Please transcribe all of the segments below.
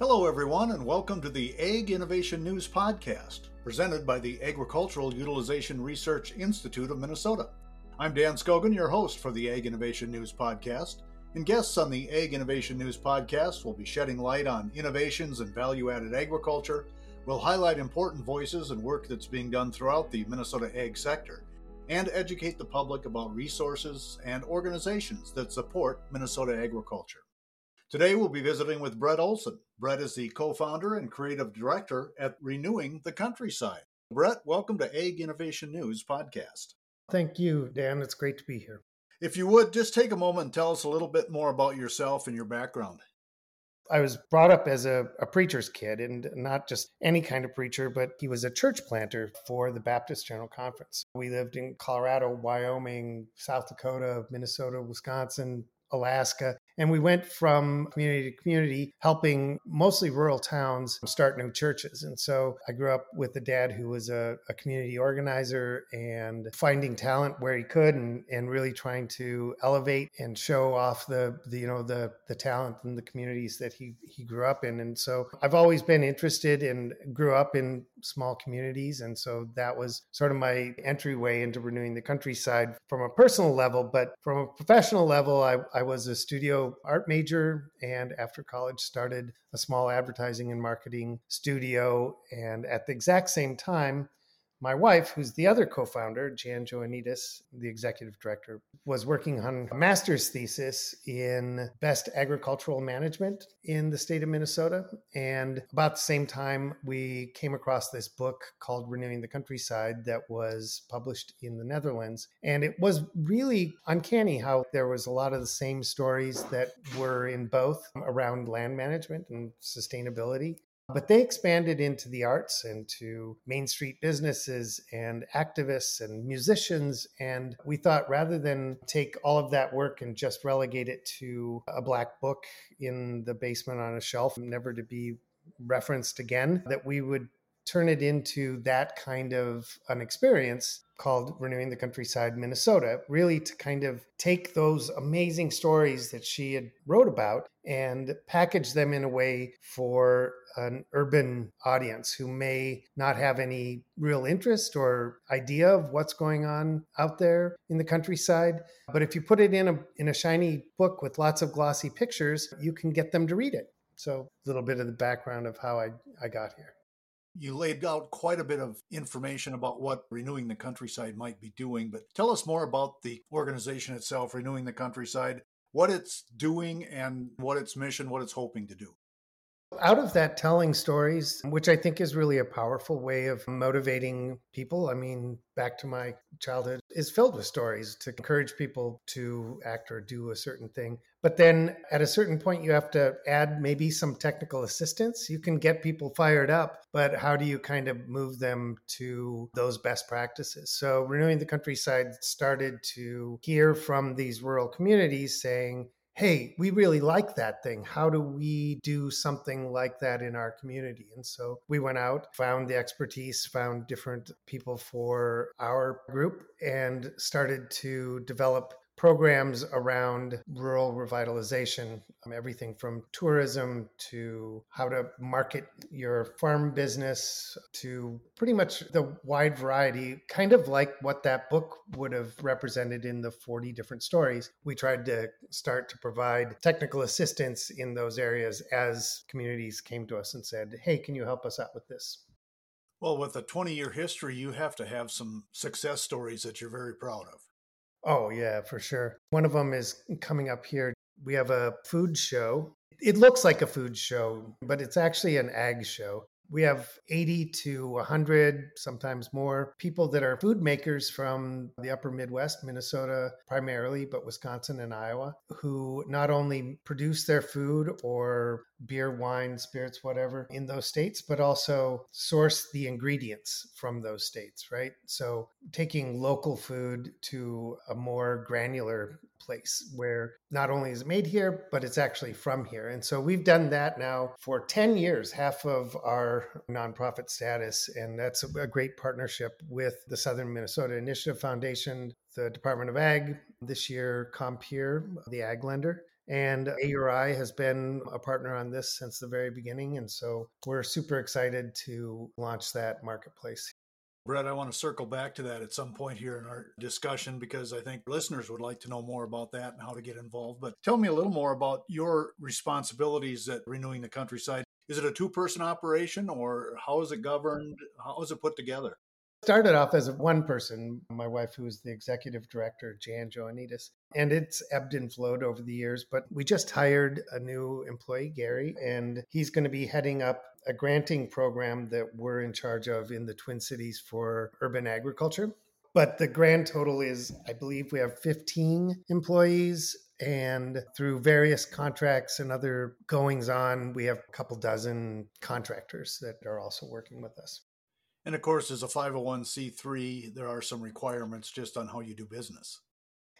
Hello, everyone, and welcome to the Ag Innovation News Podcast, presented by the Agricultural Utilization Research Institute of Minnesota. I'm Dan Skogen, your host for the Ag Innovation News Podcast, and guests on the Ag Innovation News Podcast will be shedding light on innovations in value added agriculture, will highlight important voices and work that's being done throughout the Minnesota ag sector, and educate the public about resources and organizations that support Minnesota agriculture. Today we'll be visiting with Brett Olson. Brett is the co founder and creative director at Renewing the Countryside. Brett, welcome to Ag Innovation News podcast. Thank you, Dan. It's great to be here. If you would, just take a moment and tell us a little bit more about yourself and your background. I was brought up as a, a, preacher's kid, and not just any kind of preacher, but he was a church planter for the Baptist General Conference. We lived in Colorado, Wyoming, South Dakota, Minnesota, Wisconsin, Alaska. And we went from community to community, helping mostly rural towns start new churches. And so I grew up with a dad who was a, a community organizer and finding talent where he could and, and really trying to elevate and show off the, the you know the the talent in the communities that he he grew up in. And so I've always been interested and grew up in small communities. And so that was sort of my entryway into renewing the countryside from a personal level. But from a professional level, I, I was a studio art major and after college started a small advertising and marketing studio. And at the exact same time, my wife, who's the other co-founder, Jan Joannides, the executive director, was working on a master's thesis in best agricultural management in the state of Minnesota. And about the same time, we came across this book called Renewing the Countryside that was published in the Netherlands. And it was really uncanny how there was a lot of the same stories that were in both around land management and sustainability. But they expanded into the arts and to Main Street businesses and activists and musicians. And we thought rather than take all of that work and just relegate it to a black book in the basement on a shelf, never to be referenced again, that we would turn it into that kind of an experience called Renewing the Countryside Minnesota, really to kind of take those amazing stories that she had wrote about and package them in a way for an urban audience who may not have any real interest or idea of what's going on out there in the countryside. But if you put it in a in a shiny book with lots of glossy pictures, you can get them to read it. So a little bit of the background of how I, I got here. You laid out quite a bit of information about what Renewing the Countryside might be doing, but tell us more about the organization itself, Renewing the Countryside, what it's doing and what its mission, what it's hoping to do. Out of that, telling stories, which I think is really a powerful way of motivating people. I mean, back to my childhood, is filled with stories to encourage people to act or do a certain thing. But then at a certain point, you have to add maybe some technical assistance. You can get people fired up, but how do you kind of move them to those best practices? So, Renewing the Countryside started to hear from these rural communities saying, hey, we really like that thing. How do we do something like that in our community? And so we went out, found the expertise, found different people for our group, and started to develop programs around rural revitalization, um, everything from tourism to how to market your farm business to pretty much the wide variety, kind of like what that book would have represented in the 40 different stories. We tried to start to provide technical assistance in those areas as communities came to us and said, hey, can you help us out with this? Well, with a 20 year history, you have to have some success stories that you're very proud of. Oh, yeah, for sure. One of them is coming up here. We have a food show. It looks like a food show, but it's actually an ag show. We have 80 to 100, sometimes more, people that are food makers from the upper Midwest, Minnesota primarily, but Wisconsin and Iowa, who not only produce their food or beer, wine, spirits, whatever in those states, but also source the ingredients from those states, right? So taking local food to a more granular place where not only is it made here, but it's actually from here. And so we've done that now for 10 years, half of our nonprofit status. And that's a great partnership with the Southern Minnesota Initiative Foundation, the Department of Ag, this year Compeer, the ag lender, And AURI has been a partner on this since the very beginning. And so we're super excited to launch that marketplace. Brett, I want to circle back to that at some point here in our discussion because I think listeners would like to know more about that and how to get involved. But tell me a little more about your responsibilities at Renewing the Countryside. Is it a two person operation or how is it governed? How is it put together? Started off as one person, my wife, who is the executive director, Jan Joannides, and it's ebbed and flowed over the years. But we just hired a new employee, Gary, and he's going to be heading up a granting program that we're in charge of in the Twin Cities for urban agriculture. But the grand total is, I believe we have 15 employees. And through various contracts and other goings on, we have a couple dozen contractors that are also working with us. And of course, as a 501c3, there are some requirements just on how you do business.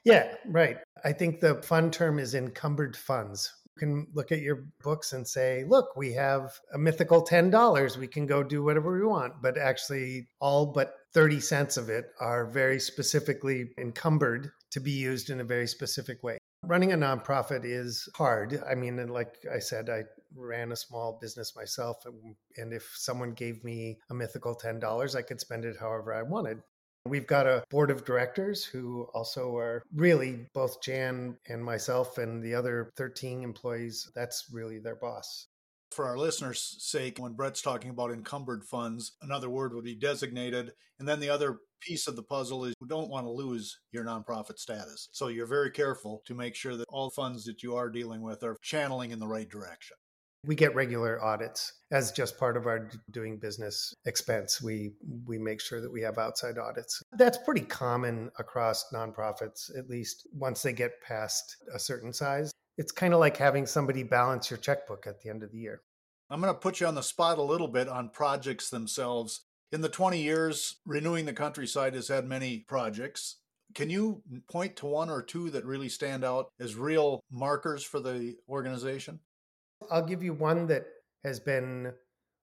Yeah, right. I think the fun term is encumbered funds. You can look at your books and say, look, we have a mythical $10. We can go do whatever we want. But actually, all but 30 cents of it are very specifically encumbered to be used in a very specific way. Running a nonprofit is hard. I mean, like I said, I ran a small business myself. And if someone gave me a mythical $10, I could spend it however I wanted. We've got a board of directors who also are really both Jan and myself and the other 13 employees. That's really their boss. For our listeners' sake, when Brett's talking about encumbered funds, another word would be designated. And then the other piece of the puzzle is you don't want to lose your nonprofit status. So you're very careful to make sure that all funds that you are dealing with are channeling in the right direction. We get regular audits as just part of our doing business expense. We we make sure that we have outside audits. That's pretty common across nonprofits, at least once they get past a certain size. It's kind of like having somebody balance your checkbook at the end of the year. I'm going to put you on the spot a little bit on projects themselves. In the 20 years, Renewing the Countryside has had many projects. Can you point to one or two that really stand out as real markers for the organization? I'll give you one that has been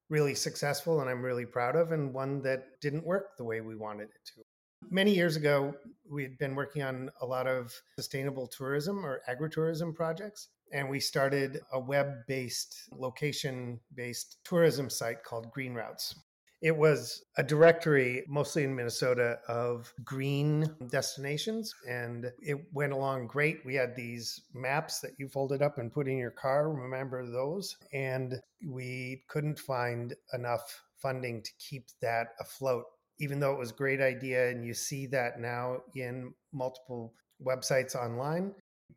really successful and I'm really proud of, and one that didn't work the way we wanted it to. Many years ago, we had been working on a lot of sustainable tourism or agritourism projects. And we started a web based, location based tourism site called Green Routes. It was a directory, mostly in Minnesota, of green destinations, and it went along great. We had these maps that you folded up and put in your car. Remember those? And we couldn't find enough funding to keep that afloat, even though it was a great idea. And you see that now in multiple websites online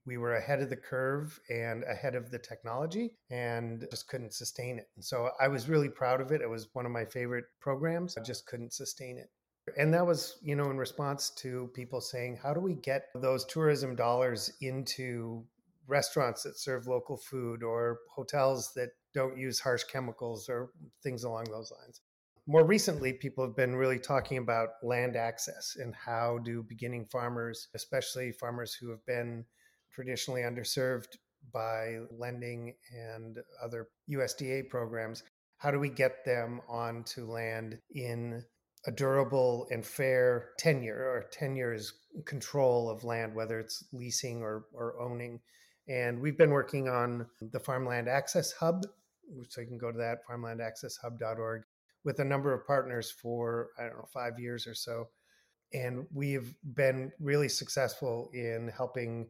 we were ahead of the curve and ahead of the technology and just couldn't sustain it. And so I was really proud of it. It was one of my favorite programs. I just couldn't sustain it. And that was, you know, in response to people saying, how do we get those tourism dollars into restaurants that serve local food or hotels that don't use harsh chemicals or things along those lines? More recently, people have been really talking about land access and how do beginning farmers, especially farmers who have been traditionally underserved by lending and other USDA programs. How do we get them onto land in a durable and fair tenure or tenure is control of land, whether it's leasing or, or owning? And we've been working on the Farmland Access Hub, so you can go to that, farmlandaccesshub.org, with a number of partners for, I don't know, five years or so. And we've been really successful in helping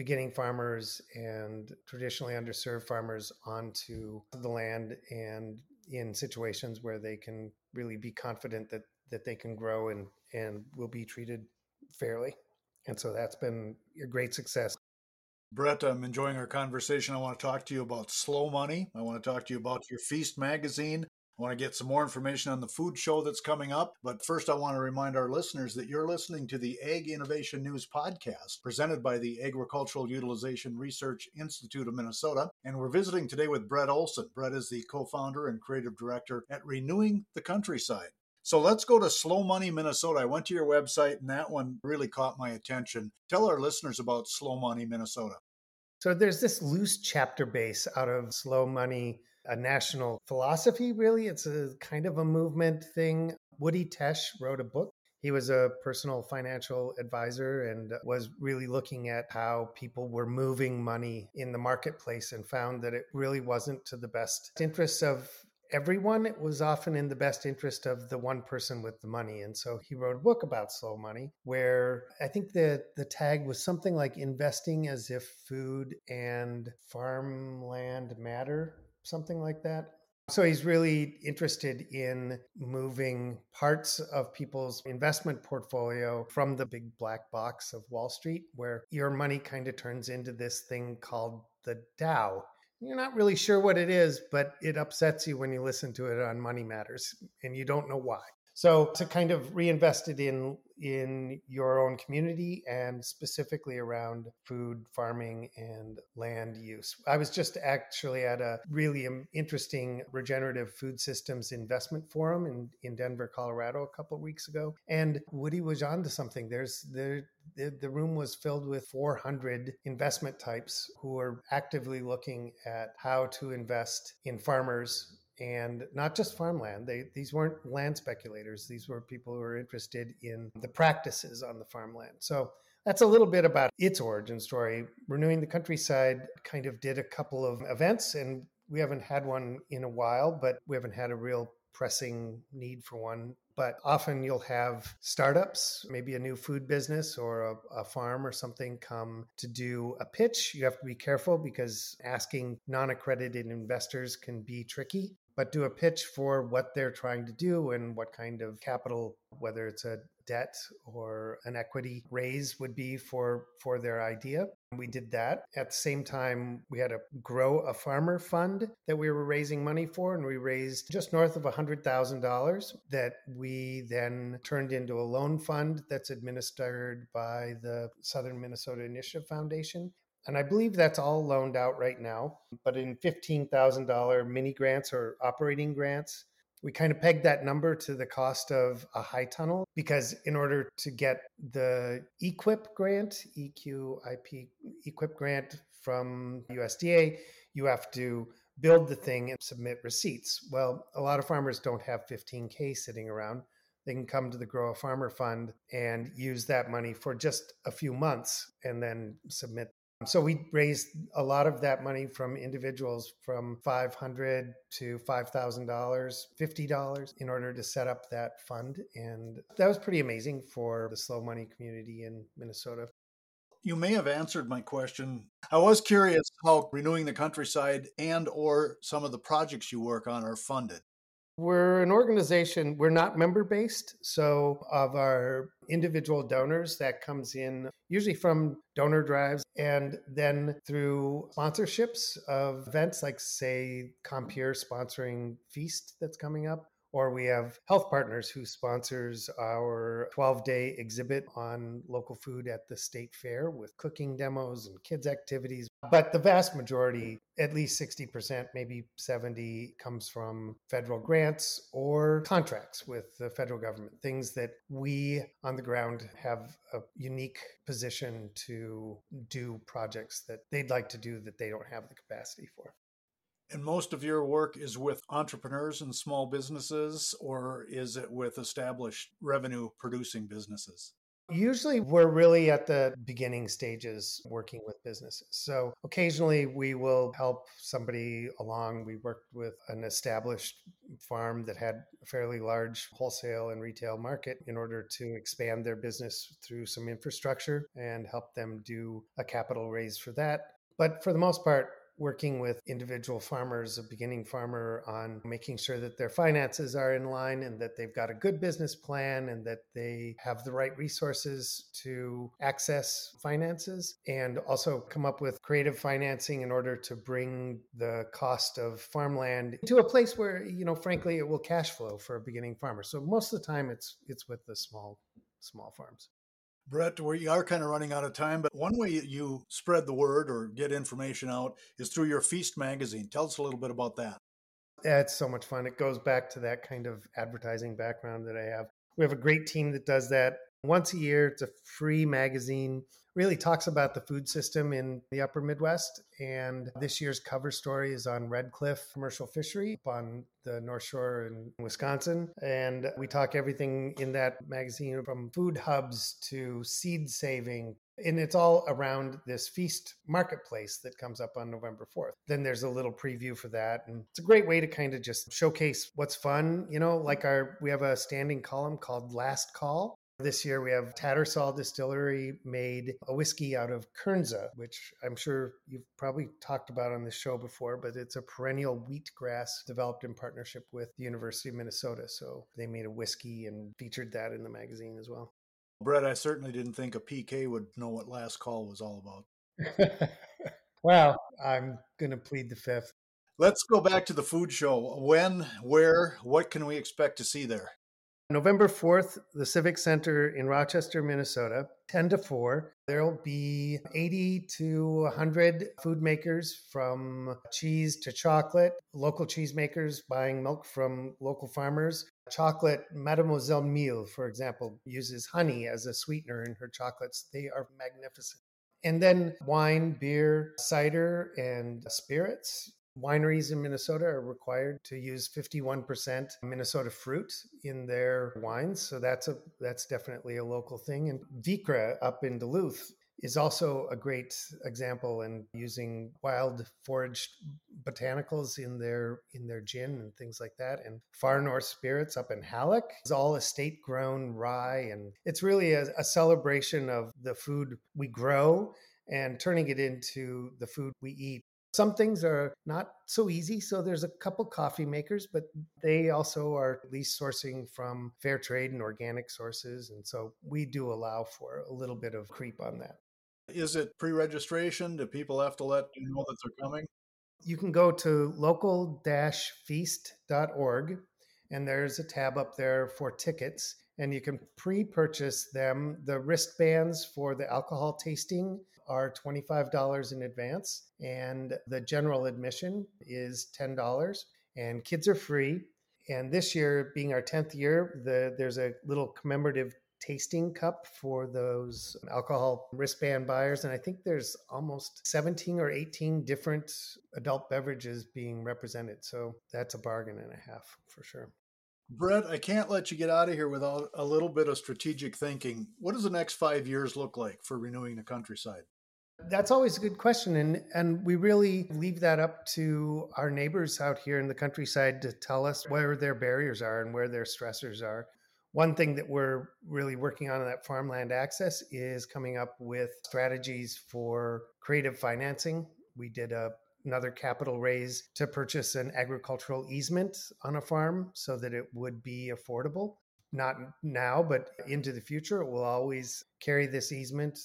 beginning farmers and traditionally underserved farmers onto the land and in situations where they can really be confident that that they can grow and and will be treated fairly and so that's been a great success Brett, I'm enjoying our conversation. I want to talk to you about Slow Money. I want to talk to you about your Feast magazine. Want to get some more information on the food show that's coming up. But first, I want to remind our listeners that you're listening to the Ag Innovation News podcast presented by the Agricultural Utilization Research Institute of Minnesota. And we're visiting today with Brett Olson. Brett is the co founder and creative director at Renewing the Countryside. So let's go to Slow Money, Minnesota. I went to your website and that one really caught my attention. Tell our listeners about Slow Money, Minnesota. So there's this loose chapter base out of Slow Money a national philosophy, really. It's a kind of a movement thing. Woody Tasch wrote a book He was a personal financial advisor and was really looking at how people were moving money in the marketplace and found that it really wasn't to the best interests of everyone, it was often in the best interest of the one person with the money. And so he wrote a book about slow money where I think the, the tag was something like investing as if food and farmland matter, something like that. So he's really interested in moving parts of people's investment portfolio from the big black box of Wall Street, where your money kind of turns into this thing called the Dow you're not really sure what it is, but it upsets you when you listen to it on Money Matters and you don't know why. So to kind of reinvest it in in your own community and specifically around food farming and land use. I was just actually at a really um, interesting regenerative food systems investment forum in, in Denver, Colorado a couple of weeks ago. And Woody was on to something. There's there the, the room was filled with 400 investment types who are actively looking at how to invest in farmers and not just farmland. They, these weren't land speculators. These were people who were interested in the practices on the farmland. So that's a little bit about its origin story. Renewing the Countryside kind of did a couple of events, and we haven't had one in a while, but we haven't had a real pressing need for one. But often you'll have startups, maybe a new food business or a, a, farm or something, come to do a pitch. You have to be careful because asking non accredited investors can be tricky but do a pitch for what they're trying to do and what kind of capital, whether it's a debt or an equity raise would be for for their idea. We did that. At the same time, we had a grow a farmer fund that we were raising money for, and we raised just north of $100,000 that we then turned into a loan fund that's administered by the Southern Minnesota Initiative Foundation. And I believe that's all loaned out right now, but in $15,000 mini grants or operating grants. We kind of pegged that number to the cost of a high tunnel because in order to get the EQIP grant, EQIP EQIP grant from USDA, you have to build the thing and submit receipts. Well, a lot of farmers don't have 15K sitting around. They can come to the Grow a Farmer Fund and use that money for just a few months and then submit so we raised a lot of that money from individuals from 500 to $5,000, $50 in order to set up that fund. And that was pretty amazing for the slow money community in Minnesota. You may have answered my question. I was curious how renewing the countryside and or some of the projects you work on are funded. We're an organization, we're not member based. So, of our individual donors, that comes in usually from donor drives and then through sponsorships of events like, say, Compeer sponsoring Feast that's coming up or we have health partners who sponsors our 12 day exhibit on local food at the state fair with cooking demos and kids activities. But the vast majority at least 60% maybe 70 comes from federal grants or contracts with the federal government things that we on the ground have a unique position to do projects that they'd like to do that they don't have the capacity for and most of your work is with entrepreneurs and small businesses, or is it with established revenue producing businesses? Usually, we're really at the beginning stages working with businesses. So, occasionally, we will help somebody along. We worked with an established farm that had a fairly large wholesale and retail market in order to expand their business through some infrastructure and help them do a capital raise for that. But for the most part, working with individual farmers, a beginning farmer, on making sure that their finances are in line and that they've got a good business plan and that they have the right resources to access finances and also come up with creative financing in order to bring the cost of farmland to a place where, you know, frankly, it will cash flow for a beginning farmer. So most of the time it's it's with the small small farms. Brett, we are kind of running out of time, but one way you spread the word or get information out is through your Feast magazine. Tell us a little bit about that. Yeah, it's so much fun. It goes back to that kind of advertising background that I have. We have a great team that does that. Once a year. It's a free magazine. Really talks about the food system in the upper Midwest. And this year's cover story is on Red Cliff Commercial Fishery up on the North Shore in Wisconsin. And we talk everything in that magazine from food hubs to seed saving and it's all around this feast marketplace that comes up on November 4th. Then there's a little preview for that. And it's a great way to kind of just showcase what's fun. You know, like our, we have a standing column called Last Call. This year we have Tattersall Distillery made a whiskey out of Kernza, which I'm sure you've probably talked about on the show before, but it's a perennial wheatgrass developed in partnership with the University of Minnesota. So they made a whiskey and featured that in the magazine as well. Brett, I certainly didn't think a PK would know what last call was all about. well, I'm going to plead the fifth. Let's go back to the food show. When, where, what can we expect to see there? November 4th, the Civic Center in Rochester, Minnesota, 10 to 4. There'll be 80 to 100 food makers from cheese to chocolate, local cheesemakers buying milk from local farmers. Chocolate, Mademoiselle Miel, for example, uses honey as a sweetener in her chocolates. They are magnificent. And then wine, beer, cider, and spirits Wineries in Minnesota are required to use 51% Minnesota fruit in their wines, so that's a that's definitely a local thing. And Vikre up in Duluth is also a great example in using wild foraged botanicals in their in their gin and things like that and far north spirits up in Hallock is all estate grown rye and it's really a, a celebration of the food we grow and turning it into the food we eat some things are not so easy. So there's a couple coffee makers, but they also are at least sourcing from fair trade and organic sources. And so we do allow for a little bit of creep on that. Is it pre registration? Do people have to let you know that they're coming? You can go to local feast.org and there's a tab up there for tickets and you can pre-purchase them the wristbands for the alcohol tasting are $25 in advance, and the general admission is $10. And kids are free. And this year, being our 10th year, the, there's a little commemorative tasting cup for those alcohol wristband buyers. And I think there's almost 17 or 18 different adult beverages being represented. So that's a bargain and a half for sure. Brett, I can't let you get out of here without a little bit of strategic thinking. What does the next five years look like for renewing the countryside? That's always a good question. And, and we really leave that up to our neighbors out here in the countryside to tell us where their barriers are and where their stressors are. One thing that we're really working on in that farmland access is coming up with strategies for creative financing. We did a another capital raise to purchase an agricultural easement on a farm so that it would be affordable. Not now, but into the future, it will always carry this easement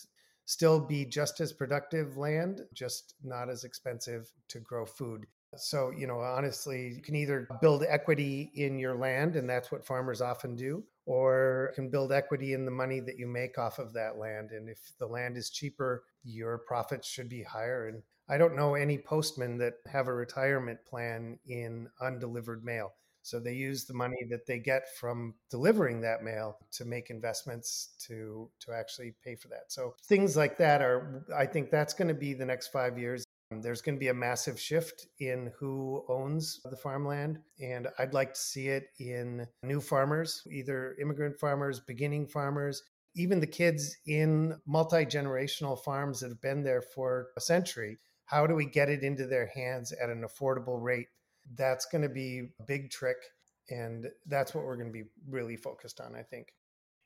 still be just as productive land, just not as expensive to grow food. So, you know, honestly, you can either build equity in your land, and that's what farmers often do, or can build equity in the money that you make off of that land. And if the land is cheaper, your profits should be higher. And I don't know any postmen that have a retirement plan in undelivered mail. So they use the money that they get from delivering that mail to make investments to to actually pay for that. So things like that are I think that's going to be the next 5 years. There's going to be a massive shift in who owns the farmland and I'd like to see it in new farmers, either immigrant farmers, beginning farmers, even the kids in multi-generational farms that have been there for a century. How do we get it into their hands at an affordable rate that's going to be a big trick. And that's what we're going to be really focused on, I think.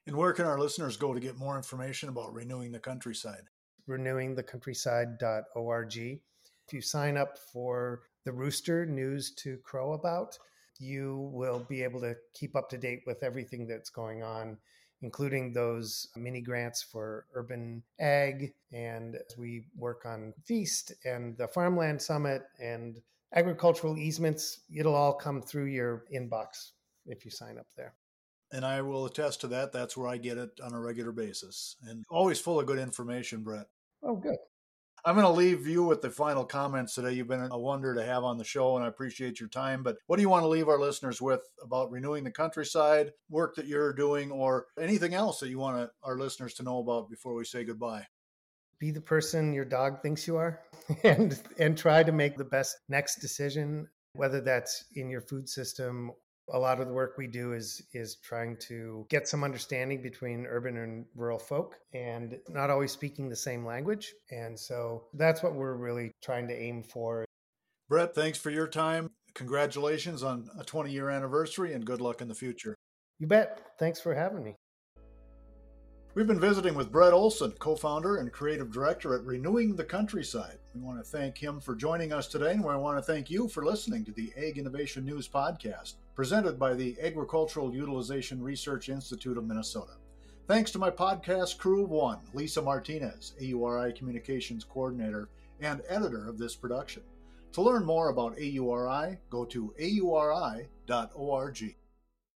And where can our listeners go to get more information about renewing the countryside? Renewingthecountryside.org. If you sign up for the Rooster News to Crow About, you will be able to keep up to date with everything that's going on, including those mini grants for urban ag. And as we work on Feast and the Farmland Summit and agricultural easements, it'll all come through your inbox if you sign up there. And I will attest to that. That's where I get it on a regular basis and always full of good information, Brett. Oh, good. I'm going to leave you with the final comments today. You've been a wonder to have on the show, and I appreciate your time. But what do you want to leave our listeners with about renewing the countryside, work that you're doing, or anything else that you want our listeners to know about before we say goodbye? Be the person your dog thinks you are, and and try to make the best next decision, whether that's in your food system. A lot of the work we do is is trying to get some understanding between urban and rural folk and not always speaking the same language. And so that's what we're really trying to aim for. Brett thanks for your time. Congratulations on a 20 year anniversary and good luck in the future. You bet. Thanks for having me We've been visiting with Brett Olson, co founder and creative director at Renewing the Countryside. We want to thank him for joining us today, and we want to thank you for listening to the Ag Innovation News Podcast, presented by the Agricultural Utilization Research Institute of Minnesota. Thanks to my podcast crew one, Lisa Martinez, AURI Communications Coordinator and editor of this production. To learn more about AURI, go to auri.org.